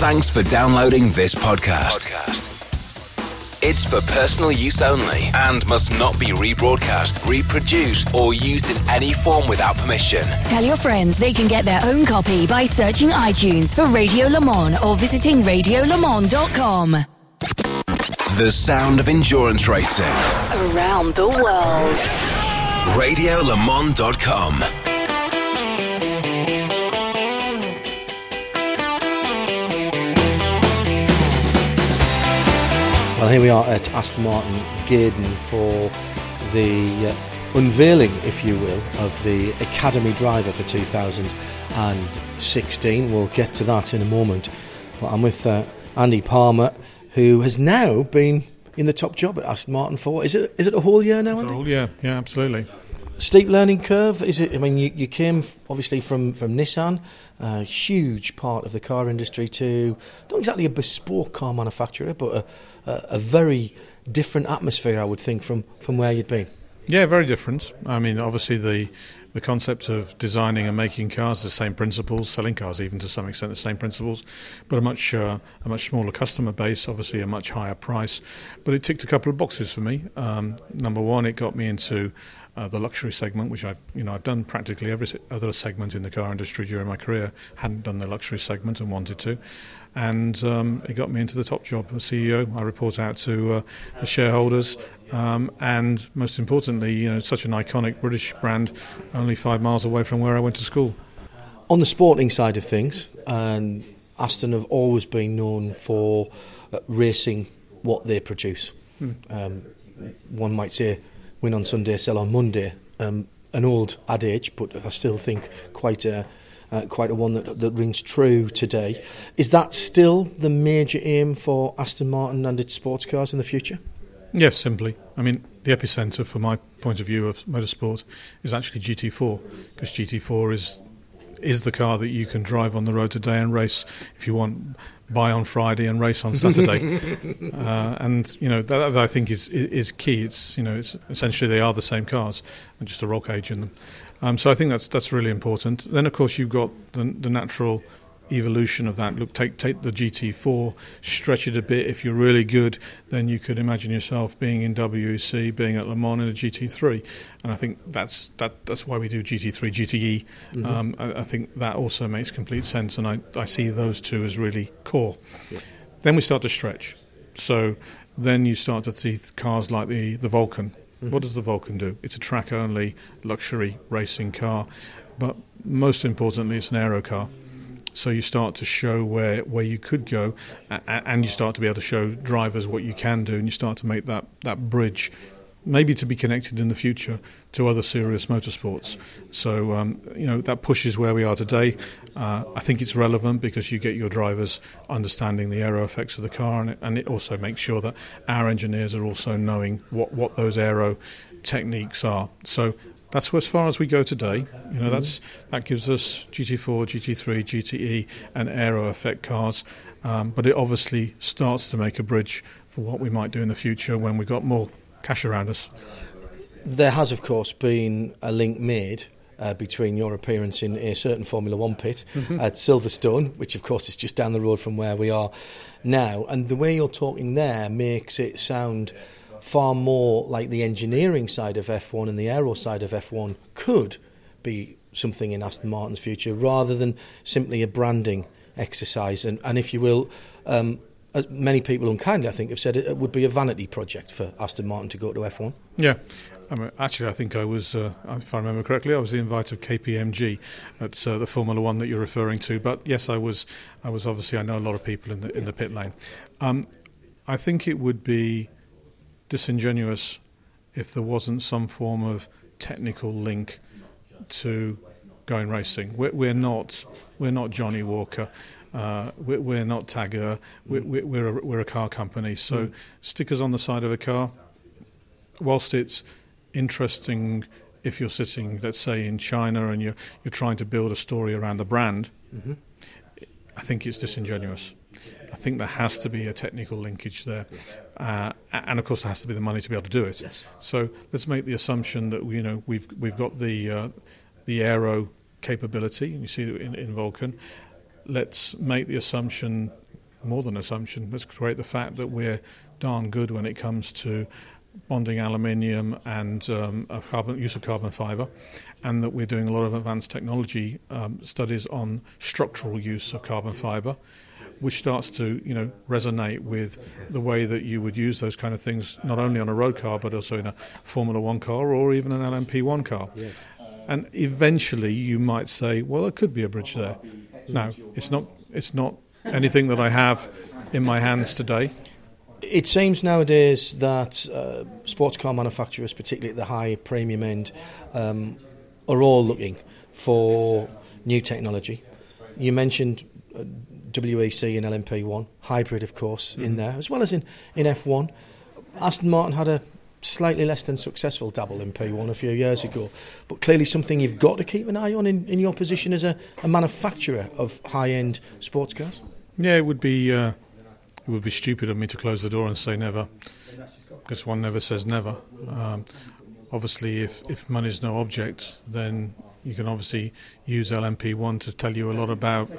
Thanks for downloading this podcast. It's for personal use only and must not be rebroadcast, reproduced, or used in any form without permission. Tell your friends they can get their own copy by searching iTunes for Radio Le Mans or visiting radiolemans.com. The sound of endurance racing. Around the world. RadioLeMans.com. Well, here we are at Aston Martin Gaydon for the uh, unveiling, if you will, of the Academy driver for 2016. We'll get to that in a moment. But I'm with uh, Andy Palmer, who has now been in the top job at Aston Martin for is it is it a whole year now? Andy? Oh, year, yeah, absolutely. Steep learning curve. Is it? I mean, you, you came obviously from from Nissan, a huge part of the car industry, to not exactly a bespoke car manufacturer, but a, a, a very different atmosphere, I would think, from from where you'd been. Yeah, very different. I mean, obviously the the concept of designing and making cars, the same principles, selling cars even to some extent the same principles, but a much uh, a much smaller customer base, obviously a much higher price. But it ticked a couple of boxes for me. Um, number one, it got me into uh, the luxury segment, which I you know I've done practically every other segment in the car industry during my career. Hadn't done the luxury segment and wanted to. And um, it got me into the top job as CEO. I report out to uh, the shareholders, um, and most importantly, you know, such an iconic British brand, only five miles away from where I went to school. On the sporting side of things, and Aston have always been known for uh, racing what they produce. Um, one might say, win on Sunday, sell on Monday. Um, an old adage, but I still think quite a uh, quite a one that, that rings true today. Is that still the major aim for Aston Martin and its sports cars in the future? Yes, simply. I mean, the epicenter, from my point of view of motorsport, is actually GT4 because GT4 is is the car that you can drive on the road today and race if you want. Buy on Friday and race on Saturday, uh, and you know that, that I think is is key. It's you know it's essentially they are the same cars, and just a roll cage in them. Um, so I think that's that's really important. Then of course you've got the, the natural evolution of that. Look, take take the GT4, stretch it a bit. If you're really good, then you could imagine yourself being in WEC, being at Le Mans in a GT3, and I think that's that that's why we do GT3, GTE. Um, I, I think that also makes complete sense, and I, I see those two as really core. Then we start to stretch. So then you start to see cars like the the Vulcan. What does the Vulcan do? It's a track only luxury racing car, but most importantly, it's an aero car. So you start to show where, where you could go, and you start to be able to show drivers what you can do, and you start to make that, that bridge, maybe to be connected in the future to other serious motorsports. So um, you know that pushes where we are today. Uh, I think it's relevant because you get your drivers understanding the aero effects of the car, and it, and it also makes sure that our engineers are also knowing what, what those aero techniques are. So that's as far as we go today. You know, that's that gives us GT4, GT3, GTE, and aero effect cars. Um, but it obviously starts to make a bridge for what we might do in the future when we've got more cash around us. There has, of course, been a link made uh, between your appearance in a certain Formula One pit at Silverstone, which, of course, is just down the road from where we are now. And the way you're talking there makes it sound far more like the engineering side of F1 and the aero side of F1 could be something in Aston Martin's future rather than simply a branding exercise. And, and if you will, um, many people unkindly, I think, have said it, it would be a vanity project for Aston Martin to go to F1. Yeah. I mean, actually, I think I was, uh, if I remember correctly, I was the invite of KPMG at uh, the Formula One that you're referring to. But yes, I was. I was obviously. I know a lot of people in the in the pit lane. Um, I think it would be disingenuous if there wasn't some form of technical link to going racing. We're, we're not. We're not Johnnie Walker. Uh, we're, we're not Tagger. We're, we're, we're, a, we're a car company. So stickers on the side of a car, whilst it's interesting if you're sitting, let's say, in China and you're, you're trying to build a story around the brand, I think it's disingenuous. I think there has to be a technical linkage there, uh, and of course there has to be the money to be able to do it. So let's make the assumption that you know we've we've got the uh, the aero capability, and you see it in, in Vulcan. Let's make the assumption more than assumption. Let's create the fact that we're darn good when it comes to bonding aluminium and um, of carbon, use of carbon fibre, and that we're doing a lot of advanced technology um, studies on structural use of carbon fibre, which starts to you know resonate with the way that you would use those kind of things not only on a road car but also in a Formula One car or even an LMP1 car. Yes. And eventually, you might say, well, there could be a bridge there. No, it's not. It's not anything that I have in my hands today. It seems nowadays that uh, sports car manufacturers, particularly at the high premium end, um, are all looking for new technology. You mentioned uh, WEC and LMP1, hybrid, of course, mm-hmm. in there, as well as in, in F1. Aston Martin had a slightly less than successful dabble in P1 a few years ago, but clearly something you've got to keep an eye on in, in your position as a, a manufacturer of high end sports cars. Yeah, it would be uh, it would be stupid of me to close the door and say never, because one never says never. Um, obviously, if if money is no object, then you can obviously use LMP1 to tell you a lot about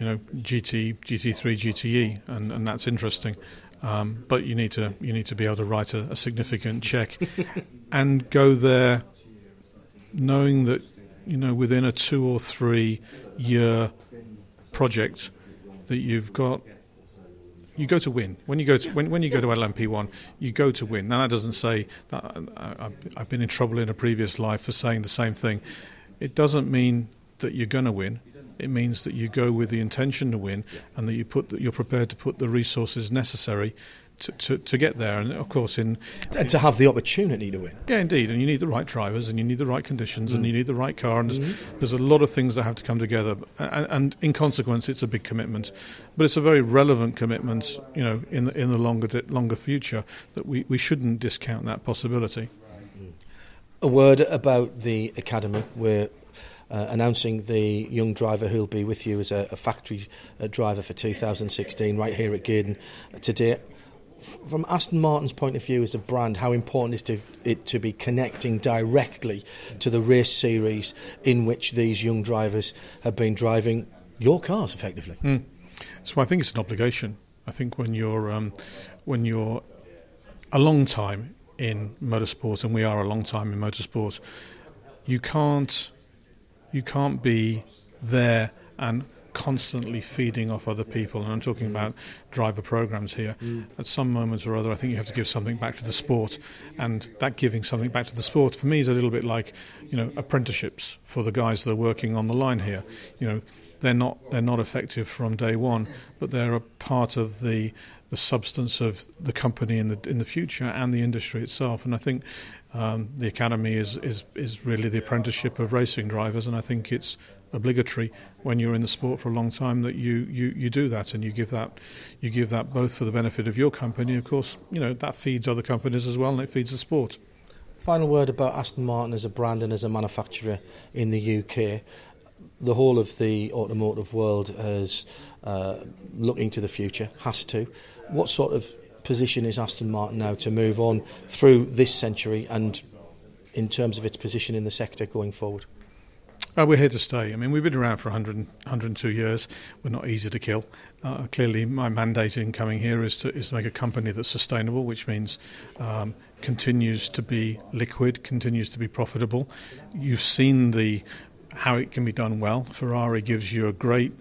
you know GT, GT3, GTE, and, and that's interesting. Um, but you need to you need to be able to write a, a significant check and go there knowing that you know within a two or three year project that you've got you go to win. When you go to when, when you go to LMP1, you go to win. Now that doesn't say that I, I've been in trouble in a previous life for saying the same thing. It doesn't mean that you're going to win. It means that you go with the intention to win, and that you put that you're prepared to put the resources necessary to, to, to, get there. And of course, in and to have the opportunity to win. Yeah, indeed. And you need the right drivers, and you need the right conditions, mm. and you need the right car. And there's, mm-hmm. there's, a lot of things that have to come together. And, and, in consequence, it's a big commitment, but it's a very relevant commitment. You know, in the in the longer longer future, that we, we shouldn't discount that possibility. A word about the academy. We're uh, announcing the young driver who'll be with you as a, a factory uh, driver for 2016 right here at Gaydon today from Aston Martin's point of view as a brand, how important is to, it to be connecting directly to the race series in which these young drivers have been driving your cars effectively? Mm. So I think it's an obligation. I think when you're um, when you're a long time in motorsport, and we are a long time in motorsport, you can't you can't be there and constantly feeding off other people, and I'm talking mm. about driver programs here. Mm. At some moments or other, I think you have to give something back to the sport, and that giving something back to the sport for me is a little bit like, you know, apprenticeships for the guys that are working on the line here. You know, they're not they're not effective from day one, but they're a part of the the substance of the company in the in the future and the industry itself. And I think um, the academy is, is is really the apprenticeship of racing drivers, and I think it's obligatory when you're in the sport for a long time that you, you, you do that and you give that you give that both for the benefit of your company. Of course you know that feeds other companies as well and it feeds the sport. Final word about Aston Martin as a brand and as a manufacturer in the UK the whole of the automotive world is uh, looking to the future has to what sort of position is Aston Martin now to move on through this century and in terms of its position in the sector going forward uh, we're here to stay. I mean, we've been around for 100, 102 years. We're not easy to kill. Uh, clearly, my mandate in coming here is to, is to make a company that's sustainable, which means um, continues to be liquid, continues to be profitable. You've seen the how it can be done well. Ferrari gives you a great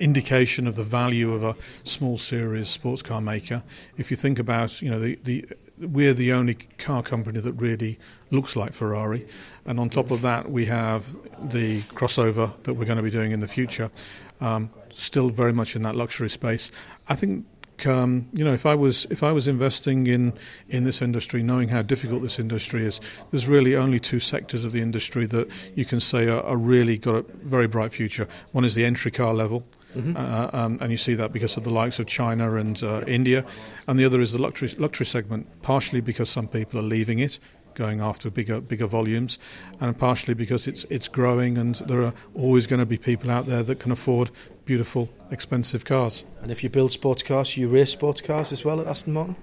indication of the value of a small series sports car maker. If you think about, you know, the, the we're the only car company that really looks like Ferrari. And on top of that, we have the crossover that we're going to be doing in the future, um, still very much in that luxury space. I think. Um, you know, if I was if I was investing in in this industry, knowing how difficult this industry is, there's really only two sectors of the industry that you can say are, are really got a very bright future. One is the entry car level, Mm-hmm. Uh, um, and you see that because of the likes of China and uh, India. And the other is the luxury, luxury segment, partially because some people are leaving it, going after bigger bigger volumes, and partially because it's it's growing and there are always going to be people out there that can afford beautiful, expensive cars. And if you build sports cars, you race sports cars as well at Aston Martin.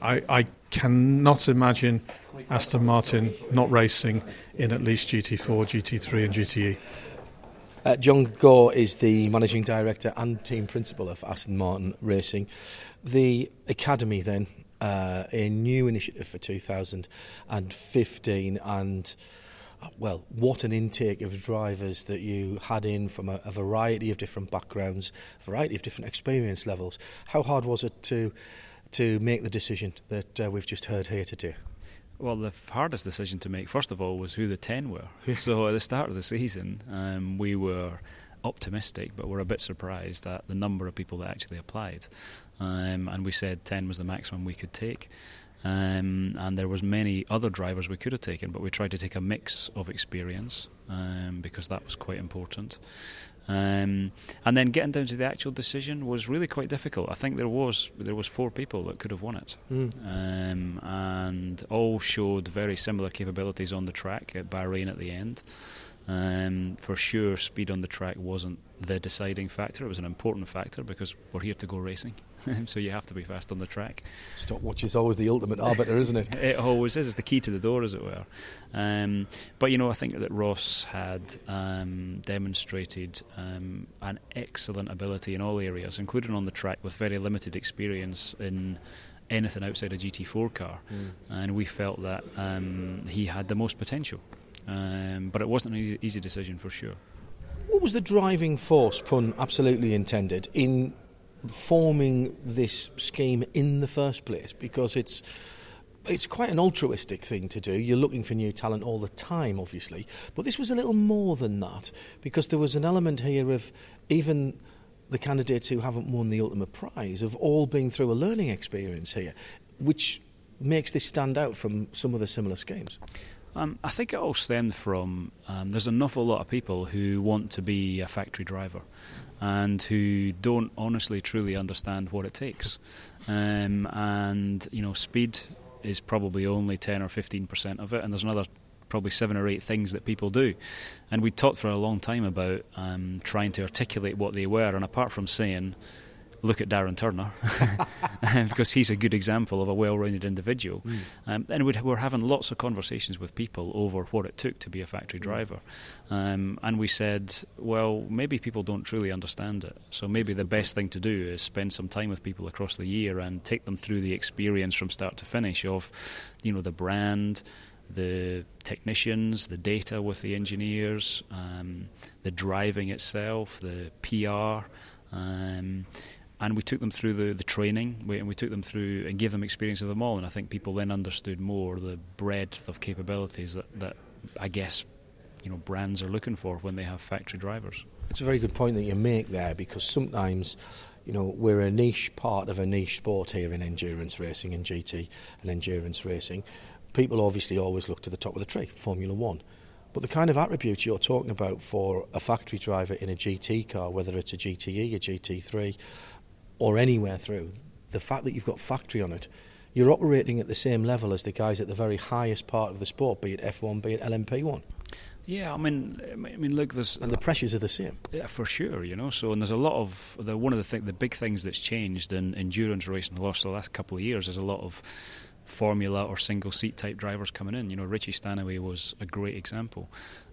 I, I cannot imagine Aston Martin not racing in at least GT4, GT3, and GTE. Uh, John Gaw is the managing director and team principal of Aston Martin Racing. The academy, then, uh, a new initiative for 2015, and uh, well, what an intake of drivers that you had in from a, a variety of different backgrounds, variety of different experience levels. How hard was it to to make the decision that uh, we've just heard here today? Well, the hardest decision to make, first of all, was who the 10 were. so at the start of the season, um, we were optimistic, but we're a bit surprised at the number of people that actually applied. Um, and we said 10 was the maximum we could take. Um, and there was many other drivers we could have taken, but we tried to take a mix of experience um, because that was quite important. Um, and then getting down to the actual decision was really quite difficult. I think there was there was four people that could have won it, mm. um, and all showed very similar capabilities on the track at Bahrain at the end. Um, for sure, speed on the track wasn't the deciding factor. It was an important factor because we're here to go racing, so you have to be fast on the track. Stopwatch is always the ultimate arbiter, isn't it? it always is. It's the key to the door, as it were. Um, but you know, I think that Ross had um, demonstrated um, an excellent ability in all areas, including on the track, with very limited experience in anything outside a GT4 car, mm. and we felt that um, he had the most potential. Um, but it wasn't an easy decision for sure. What was the driving force, pun absolutely intended, in forming this scheme in the first place? Because it's it's quite an altruistic thing to do. You're looking for new talent all the time, obviously, but this was a little more than that because there was an element here of even the candidates who haven't won the ultimate prize of all being through a learning experience here, which makes this stand out from some of the similar schemes. Um, I think it all stemmed from um, there's an awful lot of people who want to be a factory driver and who don't honestly truly understand what it takes. Um, and, you know, speed is probably only 10 or 15% of it, and there's another probably seven or eight things that people do. And we talked for a long time about um, trying to articulate what they were, and apart from saying, look at Darren Turner because he's a good example of a well-rounded individual. Mm. Um, and we are having lots of conversations with people over what it took to be a factory hmm. driver. Um, and we said, well, maybe people don't truly understand it. So maybe the best thing to do is spend some time with people across the year and take them through the experience from start to finish of, you know, the brand the technicians, the data with the engineers, um, the driving itself, the PR, um, and we took them through the, the training we, and we took them through and gave them experience of them all and I think people then understood more the breadth of capabilities that, that I guess you know brands are looking for when they have factory drivers. It's a very good point that you make there because sometimes you know we're a niche part of a niche sport here in endurance racing and GT and endurance racing. People obviously always look to the top of the tree, Formula 1. But the kind of attributes you're talking about for a factory driver in a GT car, whether it's a GTE, a GT3, or anywhere through, the fact that you've got factory on it, you're operating at the same level as the guys at the very highest part of the sport, be it F1, be it LMP1. Yeah, I mean, I mean, look, there's and the pressures are the same. Yeah, for sure, you know. So, and there's a lot of the one of the thing, the big things that's changed in endurance racing last the last couple of years is a lot of formula or single seat type drivers coming in. You know, Richie Stanaway was a great example.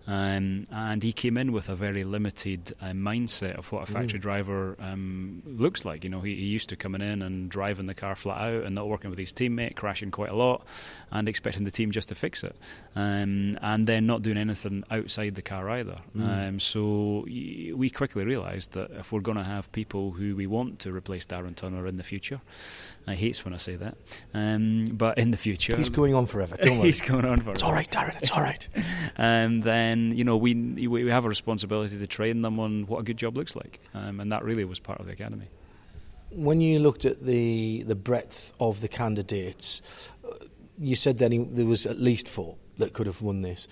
Um, and he came in with a very limited uh, mindset of what a factory mm. driver um, looks like. You know, he, he, used to coming in and driving the car flat out and not working with his teammate, crashing quite a lot, and expecting the team just to fix it, um, and then not doing anything outside the car either. Mm. Um, so we quickly realised that if we're going to have people who we want to replace Darren Turner in the future, I hates when I say that, um, but in the future, he's going on forever. Don't worry, he's going on forever. It's all right, Darren. It's all right. and then then you know we we have a responsibility to train them on what a good job looks like, um, and that really was part of the academy. When you looked at the the breadth of the candidates, uh, you said then there was at least four that could have won this.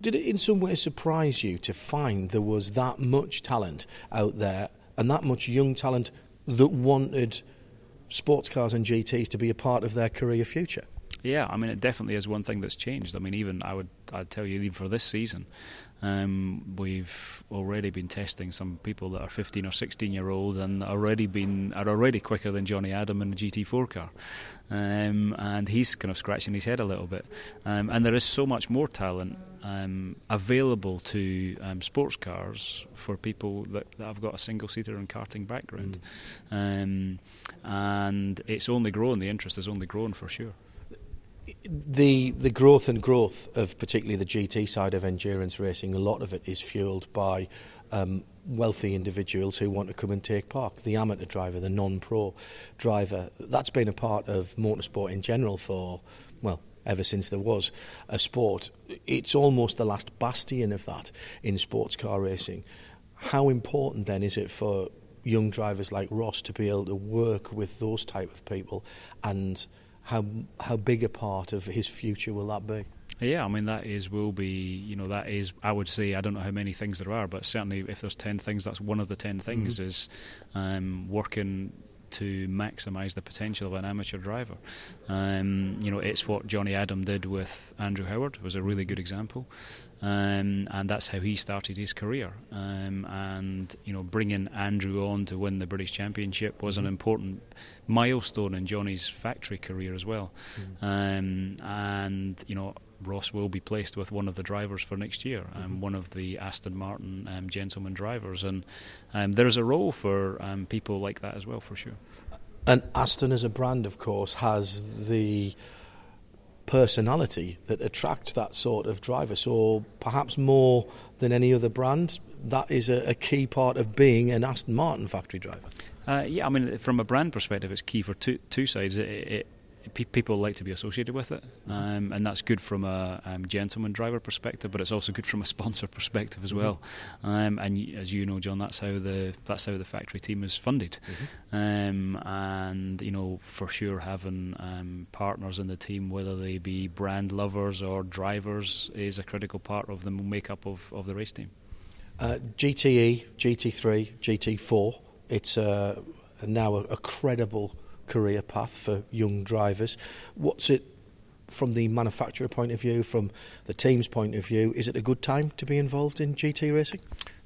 Did it in some way surprise you to find there was that much talent out there and that much young talent that wanted sports cars and GTs to be a part of their career future? Yeah, I mean, it definitely is one thing that's changed. I mean, even I would I'd tell you even for this season, um, we've already been testing some people that are 15 or 16 year old and already been are already quicker than Jonny Adam in a GT4 car, um, and he's kind of scratching his head a little bit. Um, and there is so much more talent um, available to um, sports cars for people that, that, have got a single seater and karting background, mm. and it's only grown. The interest has only grown for sure the the growth and growth of particularly the GT side of endurance racing, a lot of it is fueled by um, wealthy individuals who want to come and take part. The amateur driver, the non-pro driver, that's been a part of motorsport in general for well ever since there was a sport. It's almost the last bastion of that in sports car racing. How important then is it for young drivers like Ross to be able to work with those type of people and how how big a part of his future will that be? Yeah, I mean that is will be you know that is I would say I don't know how many things there are, but certainly if there's ten things, that's one of the ten things mm-hmm. is um, working to maximise the potential of an amateur driver. Um, you know, it's what Jonny Adam did with Andrew Howard was a really good example, um, and that's how he started his career. Um, and you know, bringing Andrew on to win the British Championship was an mm-hmm. important milestone in Jonny's factory career as well. Mm. and you know, Ross will be placed with one of the drivers for next year, um, mm-hmm. one of the Aston Martin um, gentleman drivers, and um, there is a role for um, people like that as well, for sure. And Aston, as a brand, of course, has the personality that attracts that sort of driver. So perhaps more than any other brand, that is a, a key part of being an Aston Martin factory driver. Uh, yeah, I mean, from a brand perspective, it's key for two two sides. It, it, pe- people like to be associated with it, um, and that's good from a um, gentleman driver perspective, but it's also good from a sponsor perspective as mm-hmm. well. Um, and as you know, John, that's how the that's how the factory team is funded, mm-hmm. Um, and you know for sure having um, partners in the team, whether they be brand lovers or drivers, is a critical part of the makeup of, of the race team. Uh, GTE, GT3, GT4. It's uh, now a, a credible career path for young drivers. What's it from the manufacturer point of view, from the team's point of view? Is it a good time to be involved in GT racing?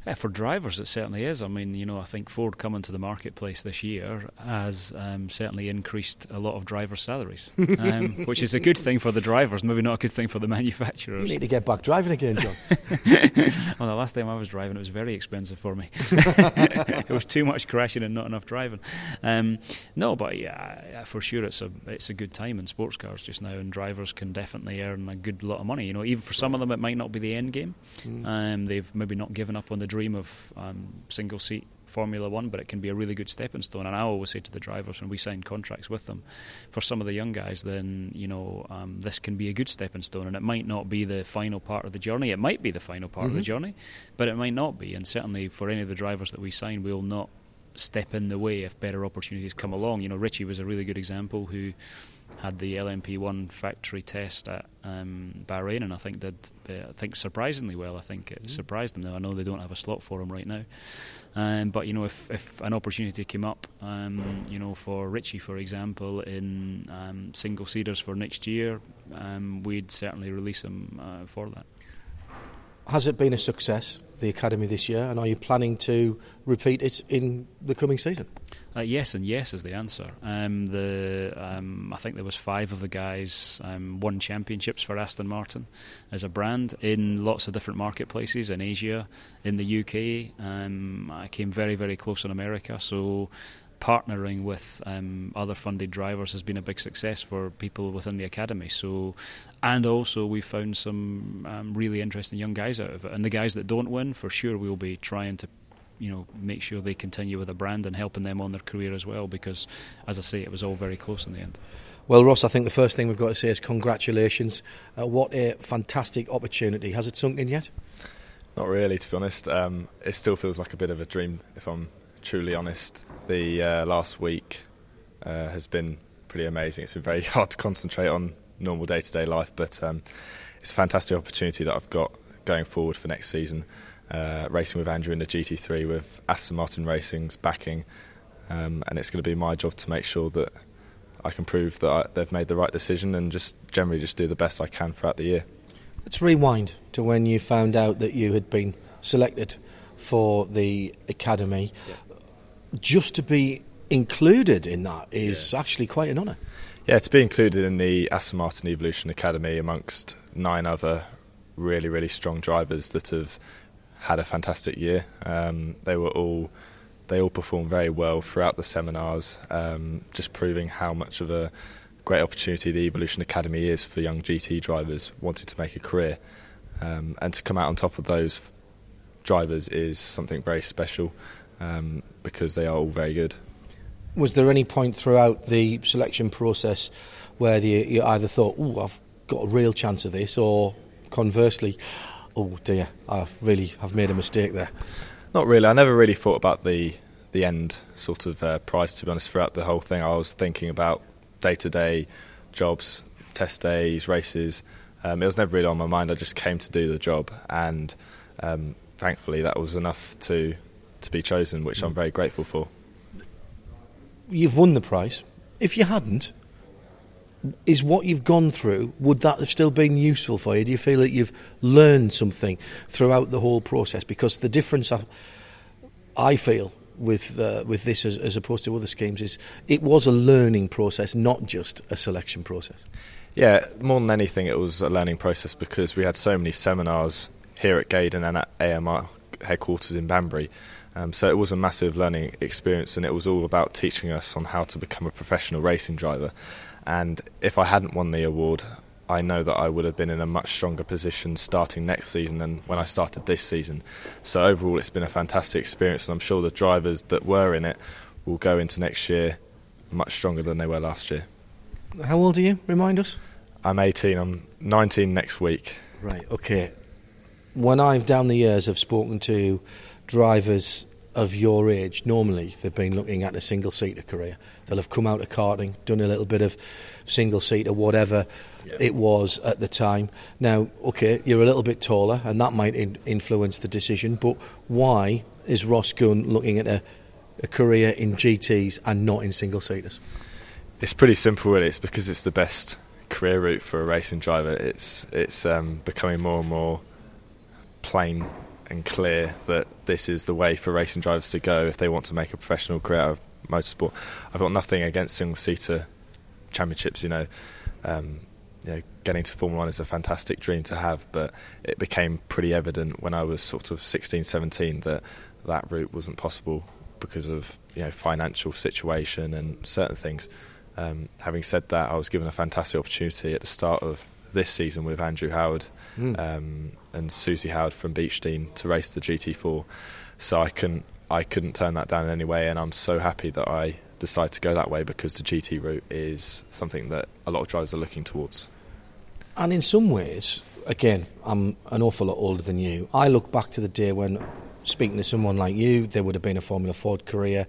Yeah, for drivers, it certainly is. I mean, you know, I think Ford coming to the marketplace this year has um, certainly increased a lot of drivers' salaries, um, which is a good thing for the drivers, maybe not a good thing for the manufacturers. You need to get back driving again, John. well, the last time I was driving, it was very expensive for me. it was too much crashing and not enough driving. Um, no, but yeah, for sure, it's a it's a good time in sports cars just now, and drivers can definitely earn a good lot of money. You know, even for some of them, it might not be the end game. Mm. Um, they've maybe not given up on the dream of um, single seat Formula One, but it can be a really good stepping stone. And I always say to the drivers when we sign contracts with them, for some of the young guys, then you know um, this can be a good stepping stone, and it might not be the final part of the journey. It might be the final part mm-hmm. of the mm-hmm. journey, but it might not be. And certainly for any of the drivers that we sign, we'll not step in the way if better opportunities come along. You know, Richie was a really good example who had the LMP1 factory test at um, Bahrain, and I think did uh, I think surprisingly well. I think it mm. surprised them. Now I know they don't have a slot for him right now, um, but you know if, if an opportunity came up, um, you know for Richie for example in um, single seaters for next year, um, we'd certainly release him uh, for that. Has it been a success? The academy this year, and are you planning to repeat it in the coming season? Uh, yes, and yes is the answer. Um, the um, I think there was five of the guys um, won championships for Aston Martin as a brand in lots of different marketplaces in Asia, in the UK. Um, I came very very close in America, so partnering with um, other funded drivers has been a big success for people within the academy. So, and also we found some um, really interesting young guys out of it. And the guys that don't win, for sure, we'll be trying to. You know, make sure they continue with the brand and helping them on their career as well. Because, as I say, it was all very close in the end. Well, Ross, I think the first thing we've got to say is congratulations. Uh, what a fantastic opportunity. Has it sunk in yet? Not really, to be honest. Um, it still feels like a bit of a dream, if I'm truly honest. The uh, last week uh, has been pretty amazing. It's been very hard to concentrate on normal day to day life, but um, it's a fantastic opportunity that I've got going forward for next season. Uh, racing with Andrew in the GT3 with Aston Martin Racing's backing, um, and it's going to be my job to make sure that I can prove that I, they've made the right decision and just generally just do the best I can throughout the year. Let's rewind to when you found out that you had been selected for the academy. Yeah. Just to be included in that is yeah. actually quite an honour. Yeah, to be included in the Aston Martin Evolution Academy amongst nine other really, really strong drivers that have had a fantastic year. Um, they were all they all performed very well throughout the seminars, um, just proving how much of a great opportunity the Evolution Academy is for young GT drivers wanting to make a career. Um, and to come out on top of those drivers is something very special um, because they are all very good. Was there any point throughout the selection process where the, you either thought, "Oh, I've got a real chance of this," or conversely, "Oh dear, I really have made a mistake there"? Not really. I never really thought about the the end sort of uh, price. To be honest, throughout the whole thing, I was thinking about day to day jobs, test days, races. Um, it was never really on my mind. I just came to do the job, and um, thankfully, that was enough to to be chosen, which I'm very grateful for. You've won the prize. If you hadn't, is what you've gone through, would that have still been useful for you? Do you feel that you've learned something throughout the whole process? Because the difference I, I feel with uh, with this as, as, opposed to other schemes is it was a learning process, not just a selection process. Yeah, more than anything, it was a learning process because we had so many seminars here at Gaydon and at AMR headquarters in Banbury. Um, so it was a massive learning experience, and it was all about teaching us on how to become a professional racing driver. And if I hadn't won the award, I know that I would have been in a much stronger position starting next season than when I started this season. So overall, it's been a fantastic experience, and I'm sure the drivers that were in it will go into next year much stronger than they were last year. How old are you? Remind us. I'm 18. I'm 19 next week. Right. Okay. When I've down the years have spoken to drivers of your age, normally they've been looking at a single seater career. They'll have come out of karting, done a little bit of single seater, whatever yeah. it was at the time. Now, okay, you're a little bit taller, and that might in- influence the decision, but why is Ross Gunn looking at a, a career in GTs and not in single seaters? It's pretty simple, really. It's because it's the best career route for a racing driver. It's it's um, becoming more and more plain and clear that this is the way for racing drivers to go if they want to make a professional career out of motorsport. I've got nothing against single seater championships. You know, um, you know, getting to Formula One is a fantastic dream to have, but it became pretty evident when I was sort of 16, 17 that that route wasn't possible because of you know financial situation and certain things. Um, having said that, I was given a fantastic opportunity at the start of this season with Andrew Howard mm. um, and Susie Howard from Beechdean to race the GT4. So I couldn't I couldn't turn that down in any way, and I'm so happy that I decided to go that way because the GT route is something that a lot of drivers are looking towards. And in some ways, again, I'm an awful lot older than you. I look back to the day when speaking to someone like you, there would have been a Formula Ford career,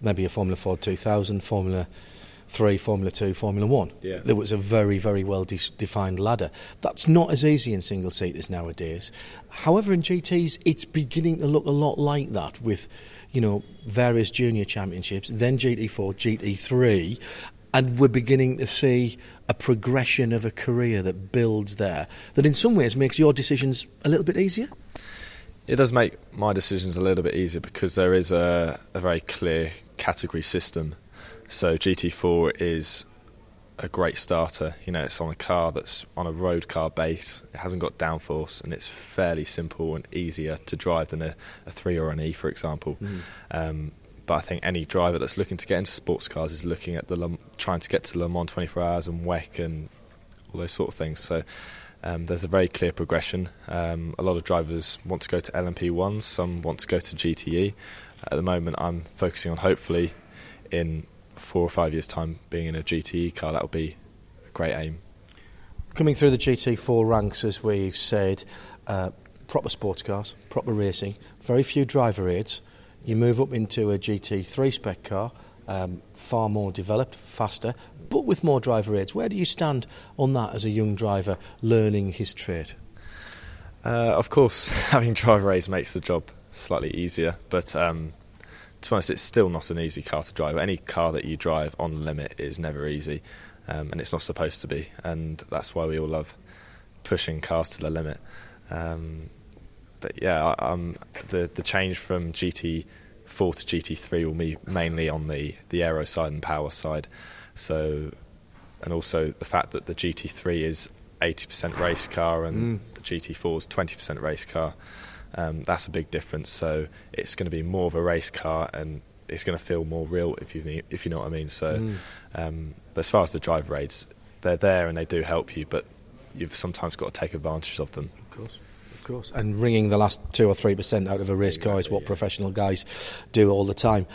maybe a Formula Ford 2000, Formula three, Formula Two, Formula One. Yeah. There was a very, very well de- defined ladder. That's not as easy in single seaters nowadays. However, in GTs, it's beginning to look a lot like that with, you know, various junior championships, then GT4, GT3, and we're beginning to see a progression of a career that builds there that in some ways makes your decisions a little bit easier. It does make my decisions a little bit easier because there is a, a very clear category system so GT4 is a great starter. You know, it's on a car that's on a road car base. It hasn't got downforce, and it's fairly simple and easier to drive than a, a three or an E, for example. Mm. Um, but I think any driver that's looking to get into sports cars is looking at the trying to get to Le Mans 24 Hours and WEC and all those sort of things. So um, there's a very clear progression. Um, a lot of drivers want to go to LMP1s, some want to go to GTE. At the moment, I'm focusing on hopefully in four or five years' time being in a GTE car, that would be a great aim. Coming through the GT4 ranks, as we've said, uh, proper sports cars, proper racing, very few driver aids. You move up into a GT3 spec car, um, far more developed, faster, but with more driver aids. Where do you stand on that as a young driver learning his trade? Uh, of course, having driver aids makes the job slightly easier, but um, to be honest, it's still not an easy car to drive. Any car that you drive on the limit is never easy, um, and it's not supposed to be. And that's why we all love pushing cars to the limit. Um, but yeah, um, the the change from GT4 to GT3 will be mainly on the the aero side and power side. So, and also the fact that the GT3 is 80% race car and mm. the GT4 is 20% race car. Um, that's a big difference. So it's going to be more of a race car, and it's going to feel more real if you if you know what I mean. So, mm. um, but as far as the driver aids, they're there and they do help you, but you've sometimes got to take advantage of them. Of course. Of course, and wringing the last two or three percent out of a race car is what professional guys do all the time.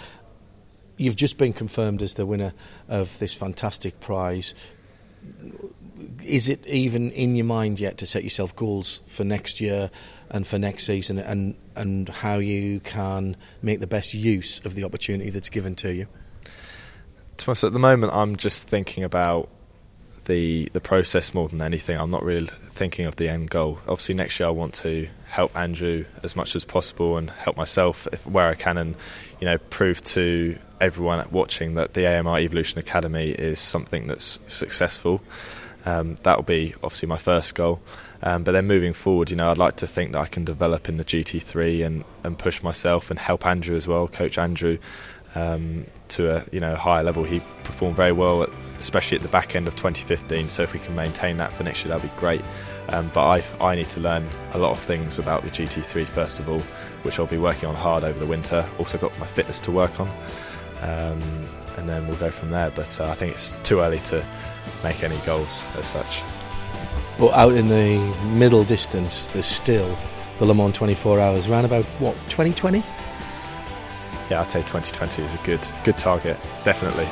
You've just been confirmed as the winner of this fantastic prize is it even in your mind yet to set yourself goals for next year and for next season and, and how you can make the best use of the opportunity that's given to you? To us, at the moment, I'm just thinking about the the process more than anything. I'm not really thinking of the end goal. Obviously, next year I want to help Andrew as much as possible and help myself where I can, and you know, prove to everyone watching that the AMR Evolution Academy is something that's successful. Um, that'll be obviously my first goal. Um, but then moving forward, you know, I'd like to think that I can develop in the GT3 and, and push myself and help Andrew as well, coach Andrew, um, to a you know higher level. He performed very well, at, especially at the back end of 2015. So if we can maintain that for next year, that'd be great. Um, but I, I need to learn a lot of things about the GT3 first of all, which I'll be working on hard over the winter. Also got my fitness to work on, um, and then we'll go from there. But uh, I think it's too early to make any goals as such. But out in the middle distance, there's still the Le Mans 24 Hours. Around about what 2020? Yeah, I'd say 2020 is a good good target, definitely.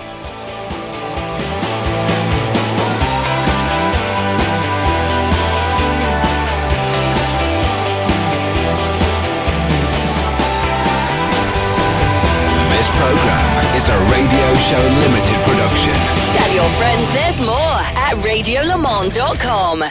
This program is a Radio Show Limited production. Your friends there's more at radiolemans.com.